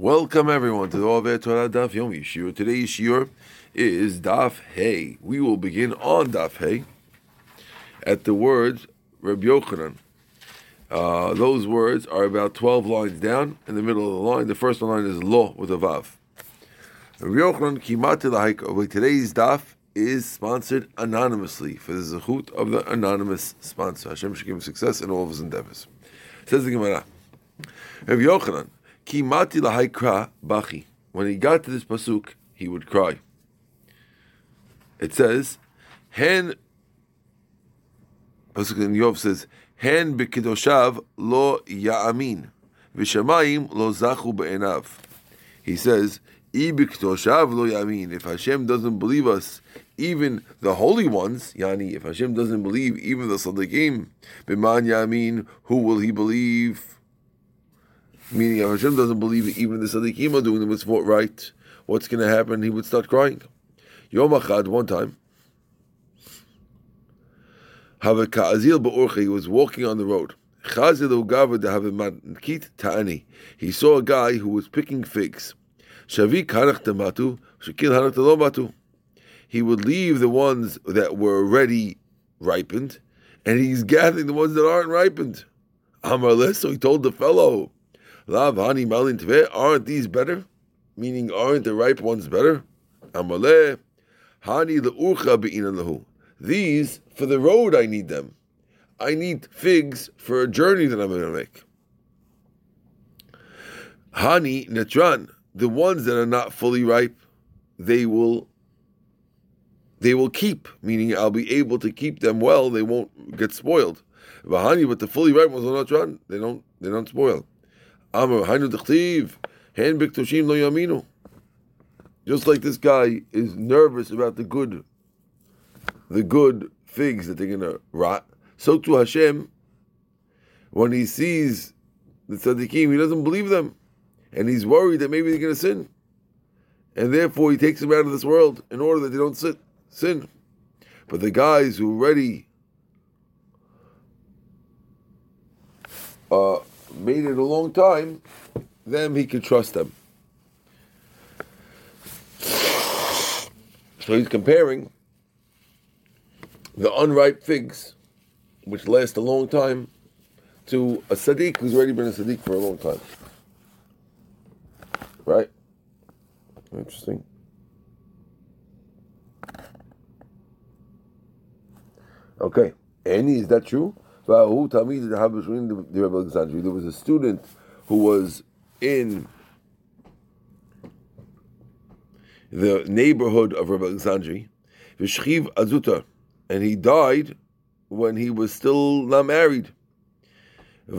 Welcome everyone to the Over Torah Daf Yomi Shiur. Today's Shiur is Daf Hey. We will begin on Daf Hey at the words Rabbi Yochanan. Uh, those words are about 12 lines down in the middle of the line. The first line is Lo with a Vav. Rabbi Yochanan Kimati Lahaik. Today's Daf is sponsored anonymously for the zechut of the anonymous sponsor. Hashem should give him success in all of his endeavors. Says the Gemara. Rabbi Yochanan Lahaikra bachi. When he got to this pasuk, he would cry. It says, "Hen." Pasuk in Yov says, "Hen b'kedoshav lo ya'amin, v'shamayim lo zachu be'enav." He says, "I lo ya'amin." If Hashem doesn't believe us, even the holy ones, yani, if Hashem doesn't believe even the tzaddikim, b'man ya'amin, who will He believe? Meaning, Hashem doesn't believe even the tzaddikim are doing the mitzvot right, what's going to happen? He would start crying. Yom Achad, one time, he was walking on the road. He saw a guy who was picking figs. He would leave the ones that were already ripened, and he's gathering the ones that aren't ripened. So he told the fellow, Lav hani malin tve. Aren't these better? Meaning, aren't the ripe ones better? Amaleh hani leurcha be'inan lahu. These for the road. I need them. I need figs for a journey that I'm going to make. Hani netran. The ones that are not fully ripe, they will. They will keep, meaning I'll be able to keep them well. They won't get spoiled. Bahani, but the fully ripe ones will not run. They don't. They don't spoil. Amr Hainu Dechtiv, Hen Biktoshim Lo Yaminu. Just like this guy is nervous about the good, the good figs that they're gonna rot, so to Hashem, when he sees the tzaddikim, he doesn't believe them, and he's worried that maybe they're gonna sin, and therefore he takes them out of this world in order that they don't sit, sin. But the guys who already uh, made it a long time, then he can trust them. So he's comparing the unripe figs, which last a long time, to a sadiq who's already been a sadiq for a long time. Right? Interesting. Okay. Any, is that true? There was a student who was in the neighborhood of Rabbi Alexandri, Azuta, and he died when he was still not married. If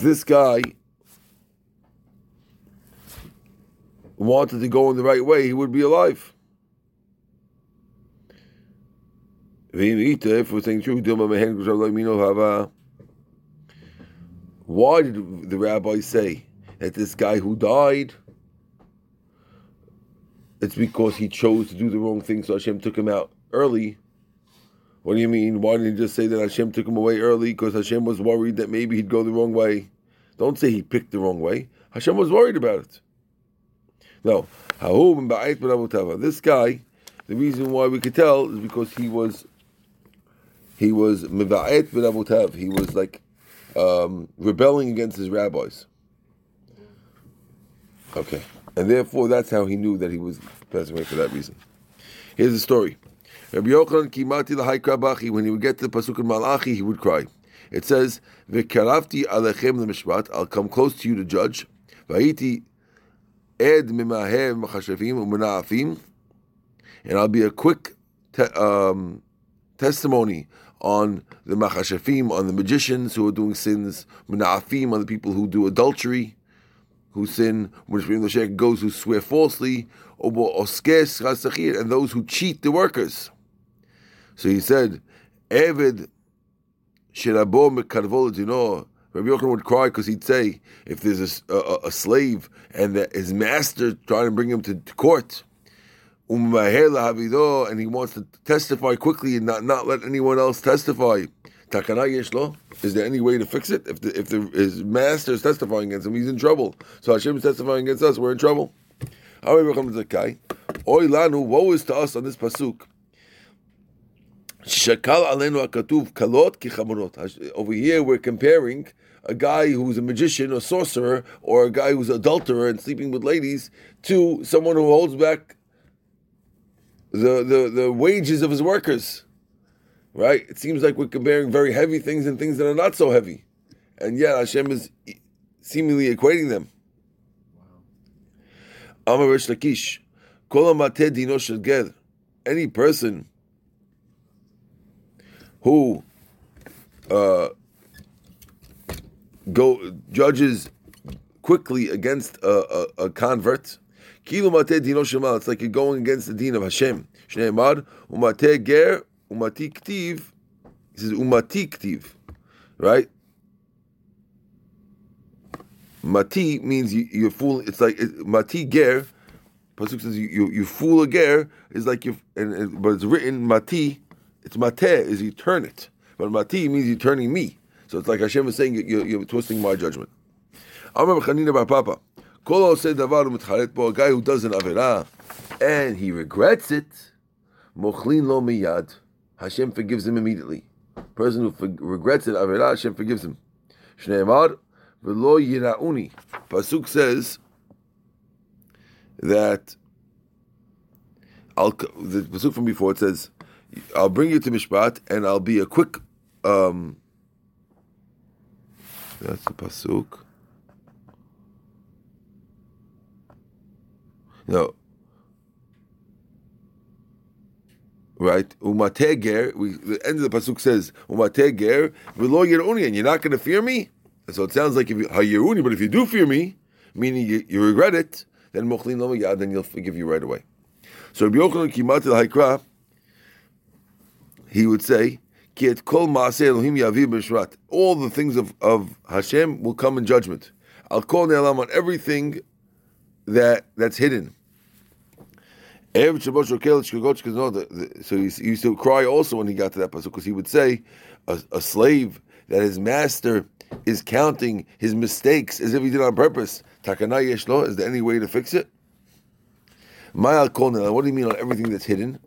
this guy wanted to go in the right way, he would be alive. Why did the rabbi say that this guy who died, it's because he chose to do the wrong thing, so Hashem took him out early? What do you mean? Why didn't you just say that Hashem took him away early because Hashem was worried that maybe he'd go the wrong way? Don't say he picked the wrong way. Hashem was worried about it. No. This guy, the reason why we could tell is because he was he was miva'et v'navotav. He was like um, rebelling against his rabbis. Okay, and therefore that's how he knew that he was passing away for that reason. Here's the story. Rabbi Yochanan kimati lahay When he would get to the pasuk in Malachi, he would cry. It says, "V'karafti alechem lemishpat." I'll come close to you to judge. Va'iti ed mimahem machashevim u'mena'afim, and I'll be a quick te- um, testimony on the machashafim, on the magicians who are doing sins, mena'afim, on the people who do adultery, who sin, goes who swear falsely, and those who cheat the workers. So he said, Eved Shirabo Mekarvol know, Rabbi Yochanan would cry because he'd say, if there's a, a, a slave and his master trying to bring him to, to court, and he wants to testify quickly and not, not let anyone else testify. Takana yeshlo. Is there any way to fix it? If the, if the, his master is testifying against him, he's in trouble. So Hashem is testifying against us. We're in trouble. Oy lanu, woe is to us on this pasuk. Alenu akatuv kalot ki Over here, we're comparing a guy who's a magician or sorcerer or a guy who's adulterer and sleeping with ladies to someone who holds back the, the, the wages of his workers. Right? It seems like we're comparing very heavy things and things that are not so heavy. And yet Hashem is seemingly equating them. Amar Rish Lakish, Kol dino shel ger. Any person who uh, go judges quickly against a, a, a convert, kilu mate dino shemal. It's like you're going against the deen of Hashem. Shneimad umate ger umati ktiv. He says umati ktiv, right? Mati means you, you fool. It's like it, mati ger. Pasuk says you, you, you fool a ger is like you, and, and, but it's written mati. It's mate is you turn it, but mati means you're turning me. So it's like Hashem is saying you're, you're twisting my judgment. I remember Chanina Bar Papa. A guy who does an avera and he regrets it. Mochlin lo miyad. Hashem forgives him immediately. Person who for, regrets it, avera, Hashem forgives him. Shneimar v'lo yirauni. Pasuk says that I'll, the pasuk from before it says, "I'll bring you to mishpat and I'll be a quick." Um, that's the pasuk. No. Right? Umateger, we the end of the pasuk says, Umateger, v'lo yiruni, and you're not going to fear me? So it sounds like if you hayiruni, but if you do fear me, meaning you, you regret it, then mochlin yad, then he'll forgive you right away. So Rabbi Yochanan Kimat Haikra, he would say, all the things of, of Hashem will come in judgment. I'll call on everything that that's hidden. So he used to cry also when he got to that pasuk because he would say, a, a, slave that his master is counting his mistakes as if he did on purpose. Takana. Is there any way to fix it? What do you mean on everything that's hidden?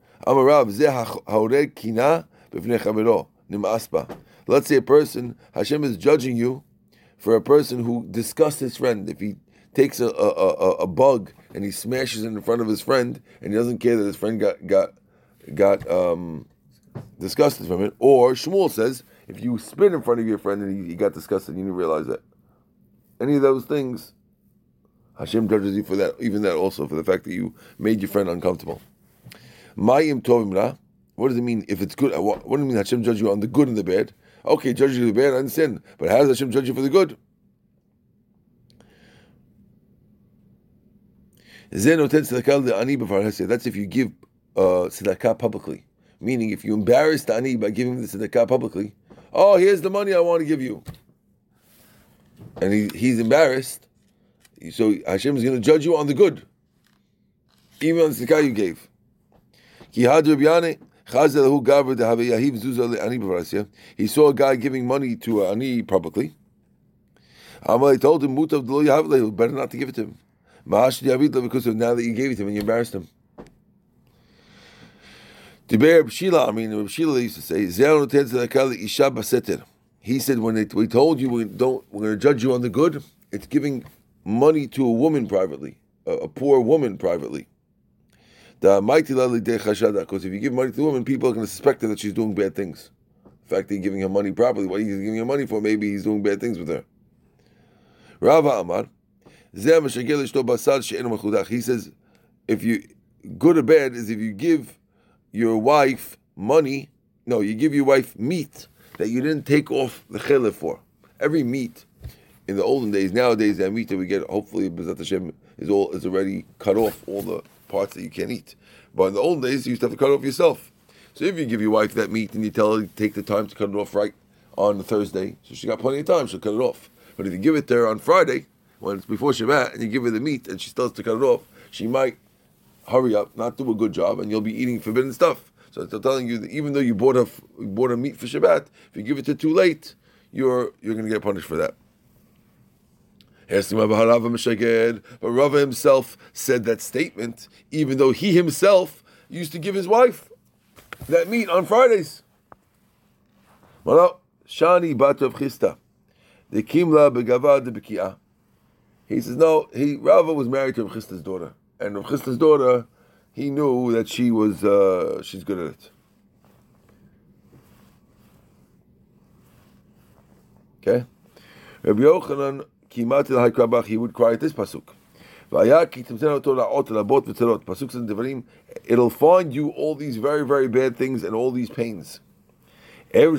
Let's say a person, Hashem is judging you for a person who disgusts his friend. If he takes a, a, a, a, bug and he smashes it in front of his friend and he doesn't care that his friend got got got um, disgusted from it. Or Shmuel says, if you spit in front of your friend and he, he got disgusted, you didn't realize that. Any of those things, Hashem judges you for that, even that also, for the fact that you made your friend uncomfortable. Mayim tovim what does it mean if it's good? What, what do you mean Hashem judges you on the good and the bad? Okay, judge you the bad, I understand. But how does Hashem judge you for the good? That's if you give uh, tzedakah publicly. Meaning, if you embarrass the ani by giving the tzedakah publicly, oh, here's the money I want to give you. And he, he's embarrassed. So Hashem is going to judge you on the good. Even on the tzedakah you gave. He saw a guy giving money to an Ani publicly. Amalei told him, better not to give it to him. Because of now that you gave it to him and you embarrassed him. Tiber Shila, I mean, Shila used to say, He said, when we told you we don't, we're going to judge you on the good, it's giving money to a woman privately, a, a poor woman privately. Because if you give money to a woman, people are going to suspect her that she's doing bad things. In fact that you're giving her money properly, what are you giving her money for? Maybe he's doing bad things with her. Rava Amar, he says, if you good or bad is if you give your wife money, no, you give your wife meat that you didn't take off the chilif for. Every meat in the olden days, nowadays that meat that we get, hopefully Bezat Hashem is all is already cut off all the parts that you can't eat. But in the old days, you used to have to cut it off yourself. So if you give your wife that meat and you tell her to take the time to cut it off right on Thursday, so she got plenty of time, she'll cut it off. But if you give it to her on Friday, when it's before Shabbat, and you give her the meat and she has to cut it off, she might hurry up, not do a good job, and you'll be eating forbidden stuff. So they're telling you that even though you bought a you bought a meat for Shabbat, if you give it to too late, you're you're going to get punished for that. But Rava himself said that statement, even though he himself used to give his wife that meat on Fridays. Shani Chisda. The Kimla begavad. He says, no, he Rava was married to Rav Chisda's daughter. And Rav daughter, he knew that she was, uh, she's good at it. Okay? Rabbi Yochanan, Kimati Haikabach, he would cry at this pasuk. Pasuk says in it'll find you all these very, very bad things and all these pains. If,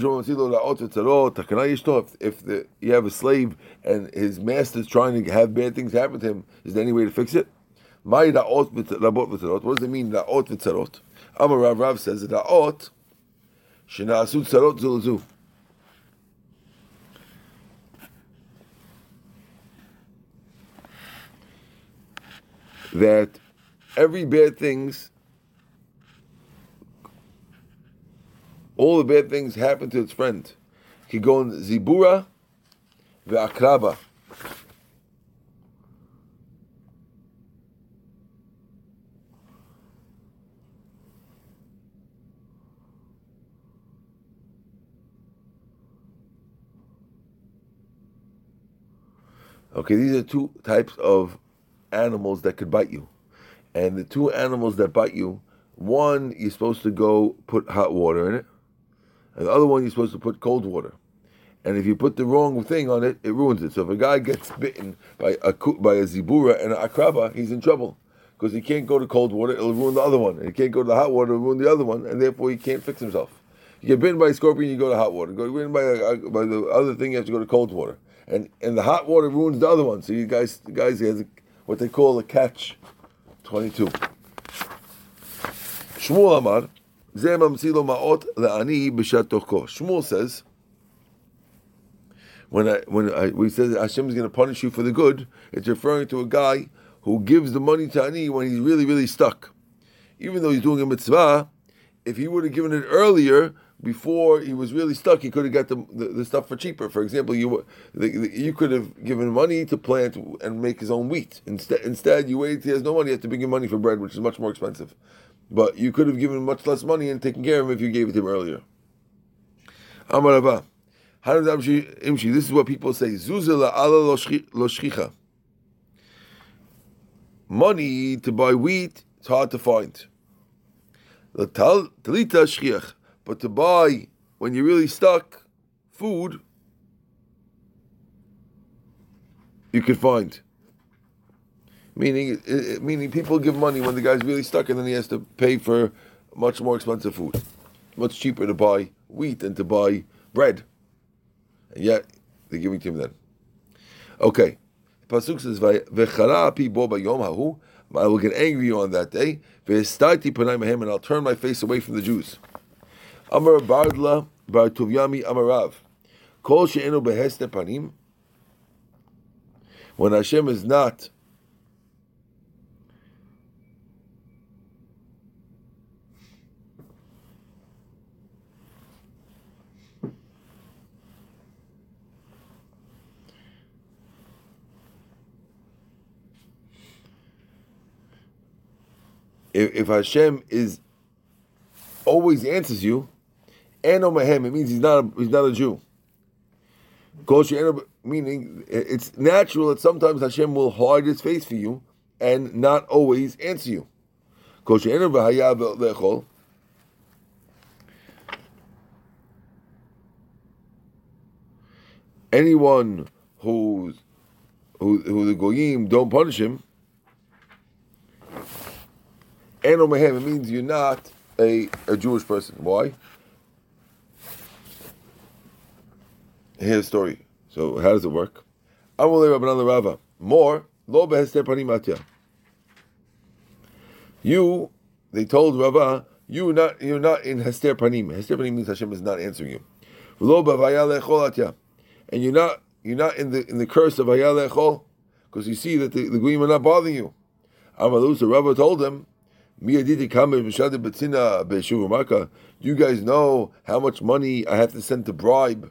the, you have a slave and his master is trying to have bad things happen to him, is there any way to fix it? What does it mean, ra'ot v'tzarot? Amar Rav Rav says that shena'asu tzarot zulazu. That every bad things all the bad things happen to its friend. Kigon zibura ve'akraba. Okay, these are two types of animals that could bite you. And the two animals that bite you, one, you're supposed to go put hot water in it and the other one you're supposed to put cold water. And if you put the wrong thing on it, it ruins it. So if a guy gets bitten by a by a zibura and an akraba, he's in trouble because he can't go to cold water; it'll ruin the other one. And he can't go to the hot water; it'll ruin the other one, and therefore he can't fix himself. You get bitten by a scorpion, you go to hot water. Go bitten by a, by the other thing, you have to go to cold water. And and the hot water ruins the other one. So you guys, the guys, has a, what they call a catch twenty two. Shmuel Amar. Shmuel says, when I, when I, we said Hashem is going to punish you for the good, it's referring to a guy who gives the money to ani when he's really, really stuck. Even though he's doing a mitzvah, if he would have given it earlier, before he was really stuck, he could have got the, the, the stuff for cheaper. For example, you the, the, you could have given money to plant and make his own wheat. Instead, instead you wait he has no money, you have to bring him money for bread, which is much more expensive. But you could have given him much less money and taken care of him if you gave it to him earlier. This is what people say. Money to buy wheat, it's hard to find. Shchiach. But to buy, when you're really stuck, food, you could find. Meaning, meaning people give money when the guy's really stuck, and then he has to pay for much more expensive food. Much cheaper to buy wheat than to buy bread, and yet they're giving to him then. Okay, pasuk says, "Vechara bo bayom hahu." I will get angry on that day. And I'll turn my face away from the Jews. Amar Bardla Bar Tuvyami Amarav. Kol she'enu beheste panim. When Hashem is not if, if Hashem is always answers you, Eno Mahem, it means he's not a, he's not a Jew. Meaning, it's natural that sometimes Hashem will hide his face for you and not always answer you. Anyone who's who, who the goyim don't punish him, Eno Mehem, it means you're not a, a Jewish person. Why? Here's the story. So how does it work? More, You, they told Rava, you not you're not in Hester Panim. Hester Panim means Hashem is not answering you. And you're not you're not in the in the curse of Hayalechol, because you see that the, the are not bothering you. Amalus, the Rava told him, Do you guys know how much money I have to send to bribe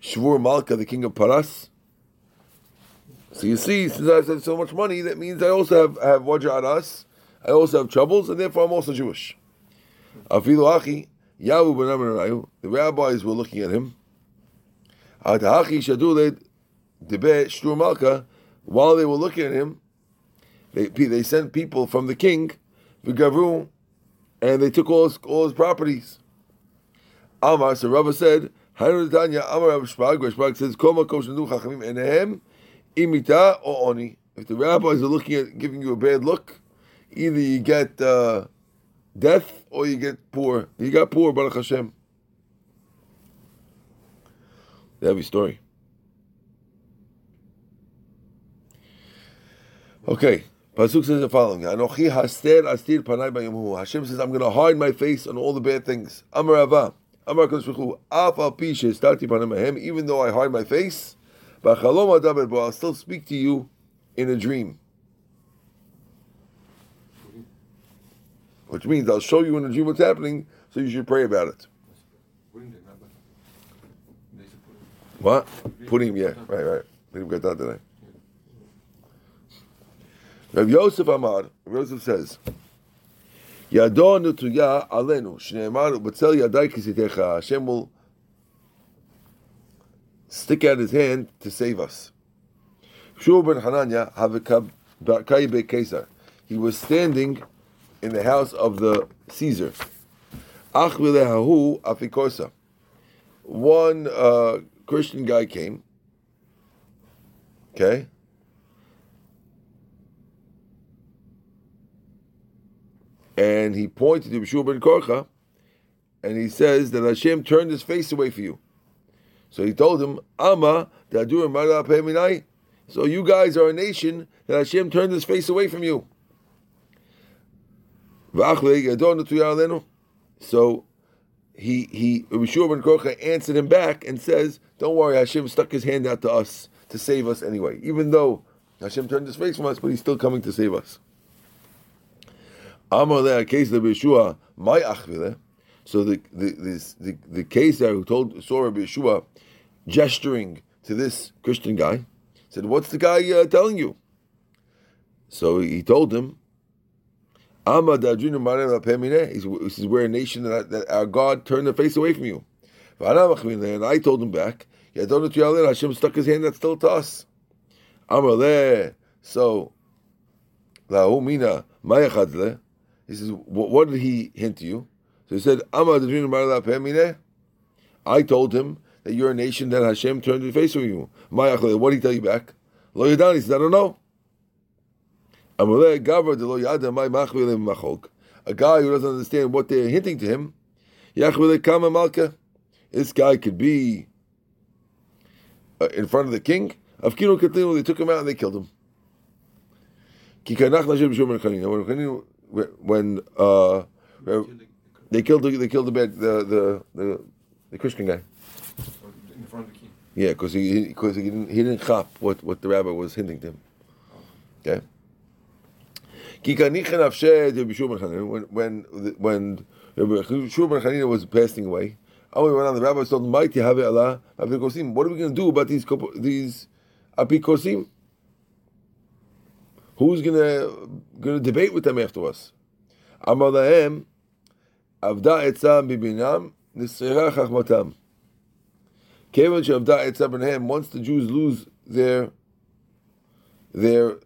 Shvur Malka, the king of Paras? So you see, since I have so much money, that means I also have, have Wajah Aras, I also have troubles, and therefore I'm also Jewish. The rabbis were looking at him. While they were looking at him, they, they sent people from the king, Vigavru, and they took all his, all his properties. Amar, so Rabba said, Hanu Tanya, Amar Rabba Shpag, Shpag says, Koma Koshanu Chachamim Enehem, Imita or Oni. If the rabbis are looking at giving you a bad look, either you get uh, death or you get poor. You got poor, Baruch Hashem. Heavy story. Okay, Pasuk says the following: Anochi haster astir panai bayamu. Hashem says, "I'm going to hide my face on all the bad things." Amar Ava, Amar Koshvichu, Af al pishe stati panai Even though I hide my face, but I'll still speak to you in a dream. Which means I'll show you in a dream what's happening, so you should pray about it. What? Pudding, yeah, right, right. We got that today. Rav Yosef Amar, Yosef says, Yado nutuya alenu, shneemar u'betzel yadai kisitecha, Hashem will stick out his hand to save us. Shur ben Hananya Kesar. He was standing in the house of the Caesar. afikosa. One uh, Christian guy came. Okay. And he pointed to Bishur ben Korcha, and he says that Hashem turned his face away for you. So he told him, Ama So you guys are a nation that Hashem turned his face away from you. So he he Rishur ben Korcha answered him back and says, Don't worry, Hashem stuck his hand out to us to save us anyway. Even though Hashem turned his face from us, but he's still coming to save us. Amar case of Yeshua, my achvile. So the the this, the the case there who told saw Rabbi Yeshua gesturing to this Christian guy, said, "What's the guy uh, telling you?" So he told him, "Amad He says, "We're a nation that, that our God turned their face away from you." And I told him back, Hashem stuck his hand that's still to us. So, Laumina Mayachadle. He says, what did he hint to you? So he said, I told him that you're a nation that Hashem turned his face from you. What did he tell you back? Lo he said, I don't know. A guy who doesn't understand what they're hinting to him, this guy could be uh, in front of the king. Of Kino they took him out and they killed him. When uh, they killed the, they killed the, the the the Christian guy front of the king. Yeah, because he because he, he, didn't he didn't chop what, what the rabbi was hinting to him. Okay. When when when Shur ben was passing away, I went on the rabbi told him, "Mighty have Allah, What are we going to do about these these apikosim? Who's going to debate with them after us?" Amar lahem, avda etzam bibinam nisera chachmatam. Once the Jews lose their their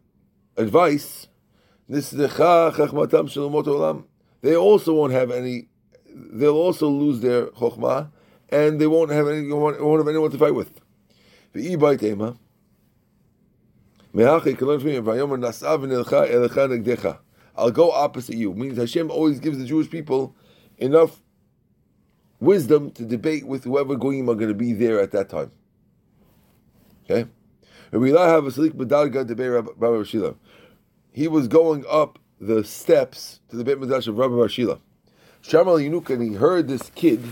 advice, this is the They also won't have any. They'll also lose their chokhmah, and they won't have any. Won't, won't have anyone to fight with. I'll go opposite you. Means Hashem always gives the Jewish people enough wisdom to debate with whoever goyim are going to be there at that time. Okay, he was going up the steps to the Beit Midrash of Rabbi Barshila. Shamal Yinuk, and he heard this kid,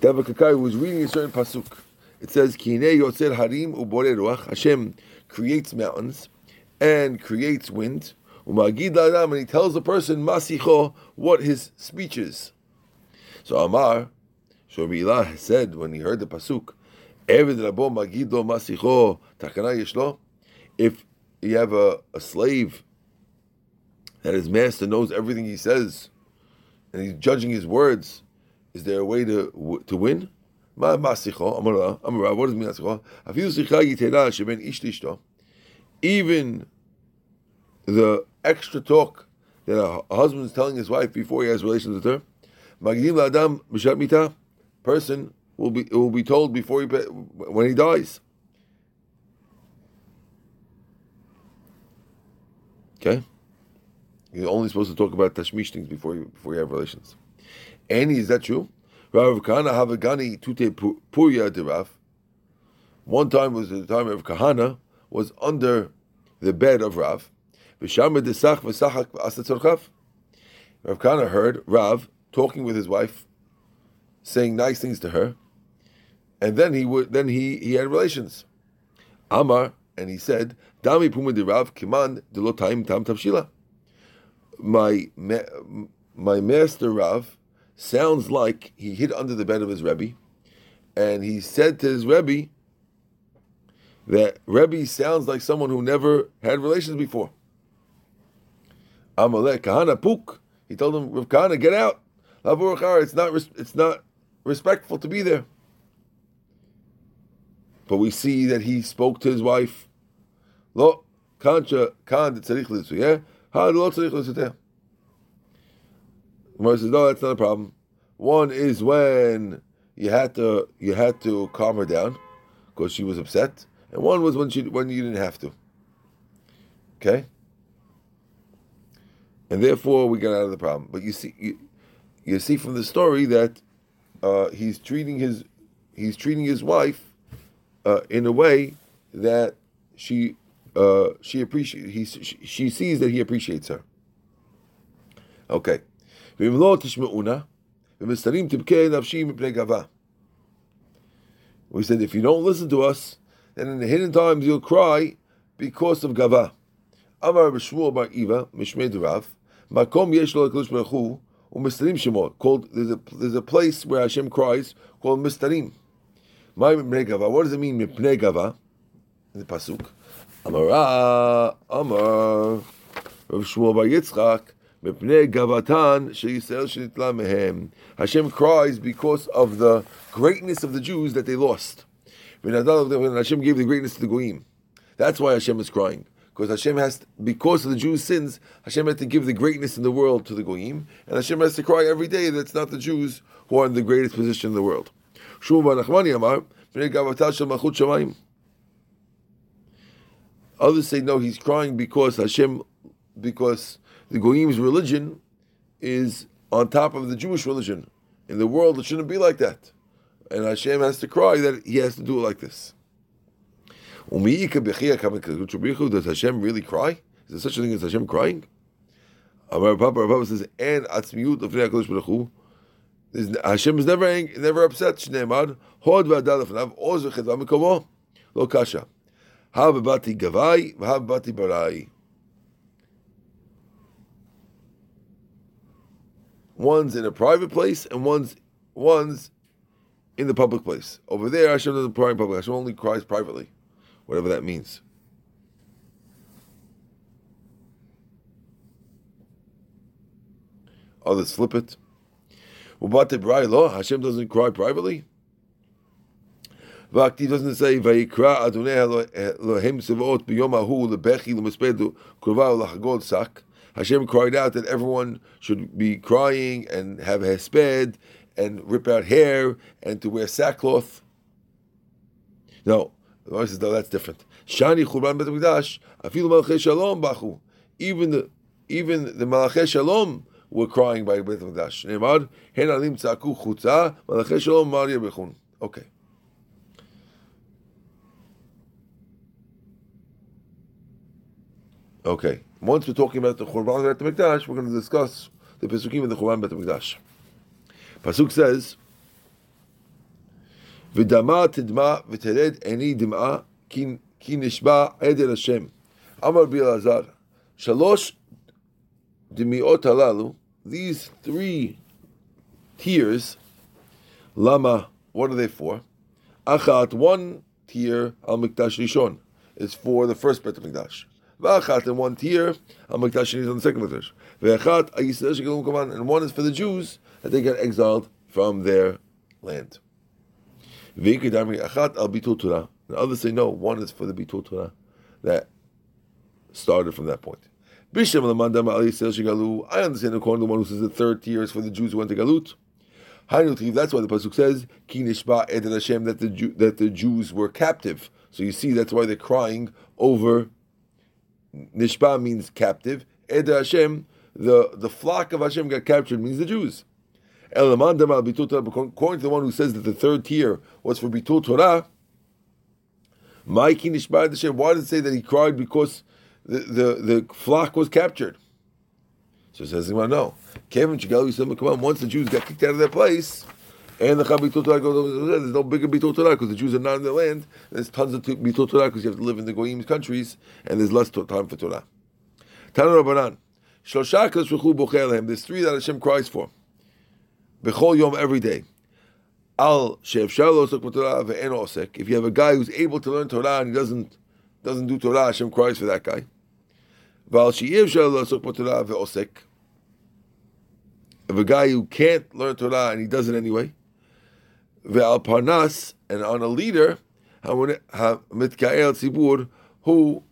David Kakai, was reading a certain pasuk. It says, Harim Hashem creates mountains and creates wind. Umagid Adam, and he tells the person Masicho what his speech is. So Amar, so Ilah said when he heard the pasuk, Masicho Takana Yeshlo. If you have a, a slave that his master knows everything he says, and he's judging his words, is there a way to to win? Ma masicho, amara, amara. What does it mean masicho? Afilu sicha yitera sheben ish lishto. Even the extra talk that a husband is telling his wife before he has relations with her, magdim adam person will be will be told before he when he dies. Okay, you're only supposed to talk about tashmish things before you before you have relations. And is that true? Rav Kahana Havagani Tute Puya Dirav. One time was the time of Kahana was under the bed of Rav. Rav Kahana heard Rav talking with his wife, saying nice things to her, and then he would then he, he had relations. Amar and he said, Dami Puma Rav Kiman Delotaim Tam Tavshila. My my master Rav sounds like he hid under the bed of his Rebbe, and he said to his Rebbe that Rebbe sounds like someone who never had relations before. Amalek Kahana Puk. He told him, Rav Kahana, get out. It's not, it's not respectful to be there. But we see that he spoke to his wife. Lo, kancha, kan tzarich yeah? Ha, lo tzarich Gemara says, no, that's not a problem. One is when you had to you had to calm her down because she was upset, and one was when she when you didn't have to. Okay. And therefore, we got out of the problem. But you see, you, you see from the story that uh, he's treating his he's treating his wife uh, in a way that she uh, she appreciate he she, she sees that he appreciates her. Okay. ואם לא תשמעונה, ומסתרים תבכה נפשי מפני גאווה. We said, if you don't listen to us, then in the hidden times you'll cry because of gava. Amar B'Shmuel Bar Iva, Mishmei Durav, Makom yesh lo HaKadosh Baruch Hu, u'mistarim shemo, called, there's a, there's a place where Hashem cries, called mistarim. My mipnei gava, what does it mean, mipnei gava? In the Pasuk. Amar Amar, Rav Shmuel Bar Yitzchak, Hashem cries because of the greatness of the Jews that they lost. Hashem gave the greatness to the Goyim. That's why Hashem is crying. Because Hashem has, to, because of the Jews' sins, Hashem had to give the greatness in the world to the Goyim, and Hashem has to cry every day that it's not the Jews who are in the greatest position in the world. Others say no, he's crying because Hashem, because the Goyim's religion is on top of the Jewish religion. In the world, it shouldn't be like that. And Hashem has to cry that he has to do it like this. Does Hashem really cry? Is there such a thing as Hashem crying? Amar Papa, Papa says, and atzmiut of HaKadosh Baruch Hu. Hashem is never angry, never upset. Shneimad, hod v'adal lefanav, oz lo kasha. Ha gavai, v'ha barai. One's in a private place and one's one's in the public place. Over there, Hashem doesn't cry in public. Hashem only cries privately, whatever that means. Others flip it. Hashem doesn't cry privately. Vakti doesn't say Vayikra Adonai Elohim Sevot B'Yom Ahu Lebechi Lemespedu Kurva Lachagol Sak. Hashem cried out that everyone should be crying and have a hesped and rip out hair and to wear sackcloth. No, the says no, that's different. Shani Churban Bet Mikdash Afilu Malachei Shalom Bachu. Even the even the Malachei Shalom were crying by Bet Mikdash. Neymar Hen Alim Tzaku Chutza Malachei Shalom Maria Bechun. Okay. Okay. Once we're talking about the Churban Bet Mikdash, we're going to discuss the Pesukim of the Churban Bet Mikdash. Pasuk says, "V'dama tidma v'tered eni dim'a ki nishba edel Hashem." Amar Bilazar, shalosh dimiot halalu, these three tiers, lama, what are they for? Achat, one tier, al mikdash rishon, is for the first Bet Mikdash. V'achat, and one tier, al mikdash is on the second Mikdash. V'achat, and one is for the Jews, that they get exiled from their land. Achat al bitul Torah. The others say no, one is for the bitul Torah that started from that point. I understand according to the one who says the third tier is for the Jews who went to Galut. That's why the pasuk says that the Jew, that the Jews were captive. So you see, that's why they're crying over. Nishba means captive. Ed Hashem, the the flock of Hashem got captured means the Jews. According to the one who says that the third tier was for bitul Torah. Why does it say that he cried because the, the, the flock was captured? So it says, no. Kevin once the Jews got kicked out of their place, and the Bitul Torah there's no bigger Bitul Torah because the Jews are not in their land. There's tons of Bitul Torah because you have to live in the goyim's countries, and there's less time for Torah. Tana Rabbanan. There's three that Hashem cries for. Bechol Yom every day. Al If you have a guy who's able to learn Torah and he doesn't doesn't do Torah, Hashem cries for that guy. If a guy who can't learn Torah and he does it anyway, ve'al parnas, and on a leader, tzibur, who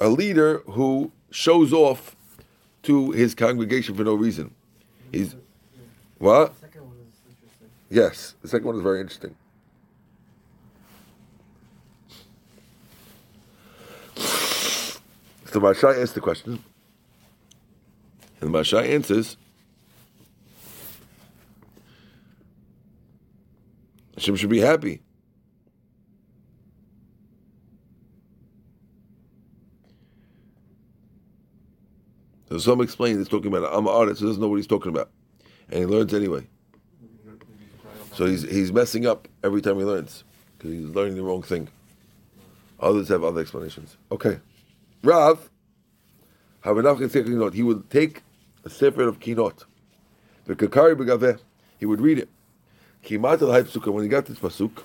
a leader who shows off to his congregation for no reason. He's what? Yes, the second one is very interesting. So Mashai asks the question, and Mashai answers, Hashem should be happy. So some explain he's talking about I'm an artist, so doesn't know what he's talking about. And he learns anyway. So he's he's messing up every time he learns because he's learning the wrong thing. Others have other explanations. Okay, Rav. He would take a sefer of kinot, the kakari begaveh. He would read it. Kimat al psuka. When he got this pasuk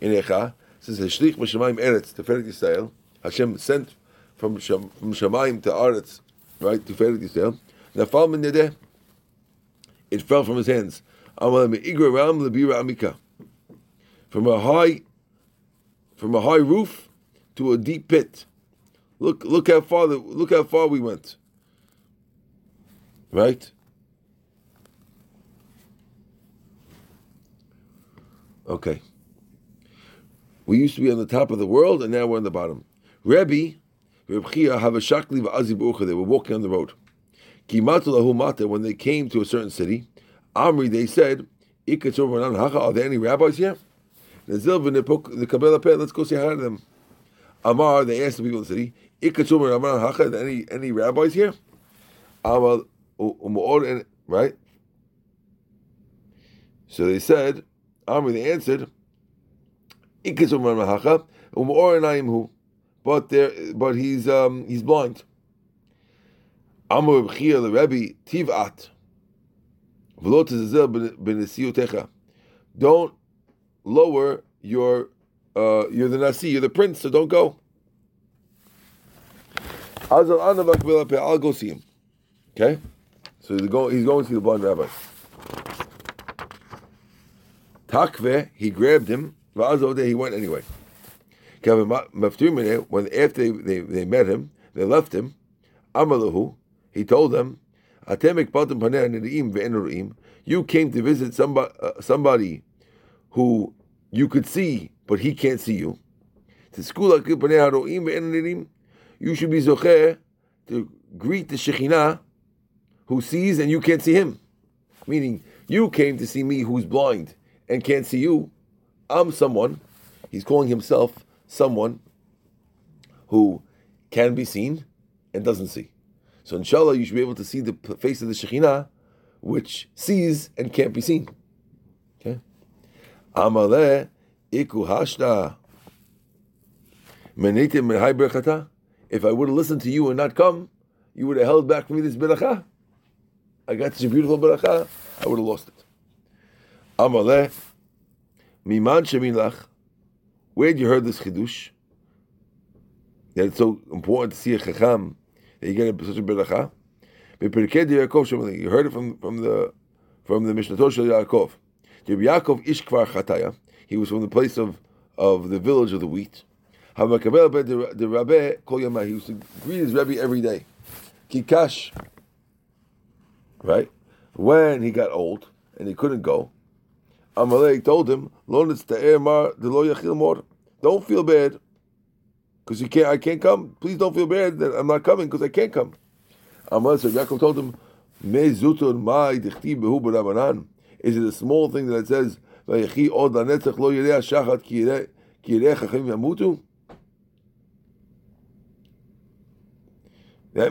in Echa, says Hashlich Meshamayim Eretz Teferet Yisrael. Hashem sent from from Shemaim to Eretz, right? Teferet Yisrael. Nafal min yedeh. It fell from his hands. From a high, from a high roof to a deep pit. Look, look how far. The, look how far we went. Right. Okay. We used to be on the top of the world, and now we're on the bottom. Rebbe, Reb Chiya, have a shakli They were walking on the road. When they came to a certain city, Amri, they said, Are there any rabbis here? Let's go say hi to them. Amar, they asked the people in the city, Are there any, any rabbis here? Right? So they said, Amri, they answered, but there, but he's um, he's blind. Amr the Rebbe Tivat. Don't lower your, uh, you're the Nasi, you're the prince, so don't go. I'll go see him. Okay? So he's going, he's going to see the blind rabbi. Takve, he grabbed him, he went anyway. When after they, they, they met him, they left him, Amalahu, he told them, you came to visit somebody, uh, somebody who you could see, but he can't see you. You should be zocher to greet the Shekhinah who sees and you can't see him. Meaning, you came to see me who's blind and can't see you. I'm someone, he's calling himself someone who can be seen and doesn't see. So inshallah, you should be able to see the face of the Shekhinah, which sees and can't be seen. Okay? Amaleh iku hashta If I would have listened to you and not come, you would have held back from me this beracha. I got such a beautiful beracha, I would have lost it. Amaleh, miman sheminlach. Where had you heard this chidush? That it's so important to see a chacham that you get such a beracha. You heard it from from the from the Mishnah Torah Yaakov. Yaakov Ishkvar Chataya. He was from the place of of the village of the wheat. He used to greet his Rebbe every day. Kikash. Right? When he got old and he couldn't go, Amalek told him, Don't feel bad. Because you can't I can't come. Please don't feel bad that I'm not coming because I can't come. Amalek so Yaakov told him, Is it a small thing that it says that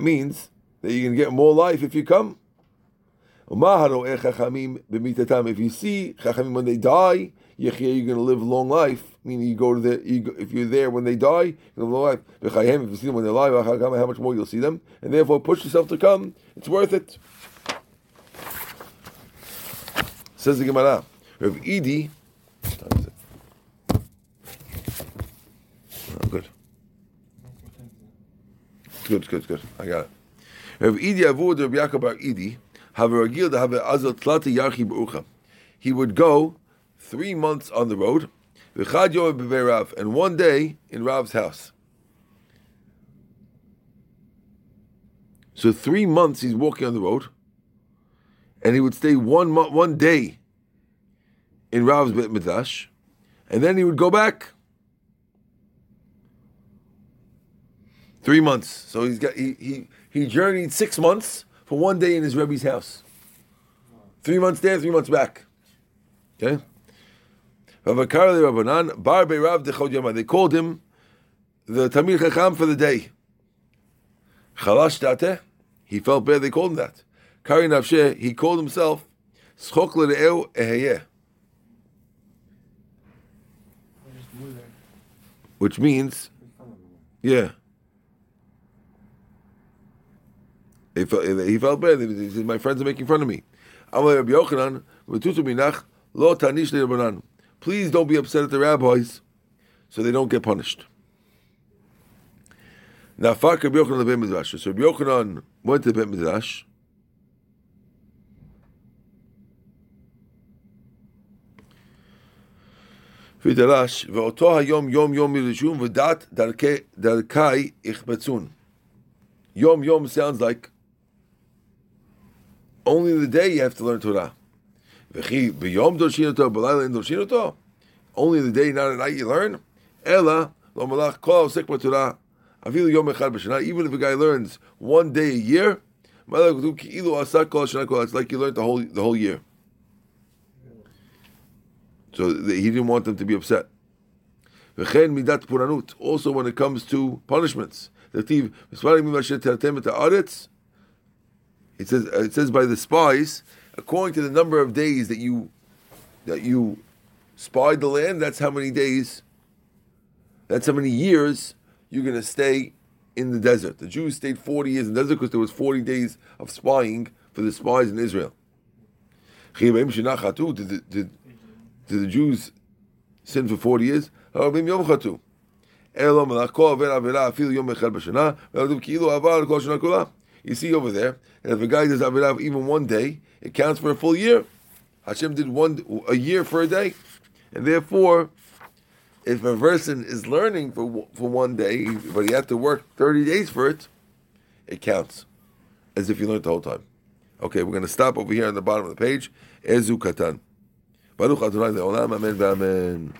means that you can get more life if you come. Eh, if you see Chachamim when they die, you're going to live long life. Meaning you go to the, you go, if you're there when they die, you live long life. If you see them when they're alive, how much more you'll see them, and therefore push yourself to come. It's worth it. Says the Gemara, Rav Idi. Oh, good. Good, good, good. I got it. Rav Idi Avud Rav Yaakov Bar Idi He would go three months on the road, and one day in Rav's house. So three months he's walking on the road, and he would stay one month, one day in Rav's Beit Midrash, and then he would go back. Three months. So he's got he he he journeyed six months for one day in his Rebbe's house. Three months there, three months back. Okay. They called him the Talmid Chacham for the day. Chalash Tate, he felt bad. They called him that. Kari he called himself Schok L'Re'eu Eheyeh. Which means, yeah. He felt, he felt bad. He said, My friends are making fun of me. Please don't be upset at the rabbis so they don't get punished. Now, So Rabbi Yochanan went to the Beit Midrash. ודרש, ואותו היום יום יום מרשום, ודת דרכי יחבצון. Yom Yom sounds like only the day you have to learn Torah. V'chi b'yom b'layla in. Only the day, not at night, you learn. Ela lo malach kol osek b'Torah. Yom echad b'shana. Even if a guy learns one day a year, it's like you learned the whole the whole year. So he didn't want them to be upset. Also, when it comes to punishments, it says uh, it says by the spies, according to the number of days that you that you spied the land, that's how many days, that's how many years you're going to stay in the desert. The Jews stayed 40 years in the desert because there was 40 days of spying for the spies in Israel. Did the, did, did the Jews sin for 40 years? You see over there, and if a guy does avirav even one day, it counts for a full year. Hashem did one a year for a day. And therefore, if a person is learning for, for one day, but he had to work 30 days for it, it counts as if he learned the whole time. Okay, we're going to stop over here on the bottom of the page. Ezu Katan. Baruch Adonai Le'olam. Amen. Amen.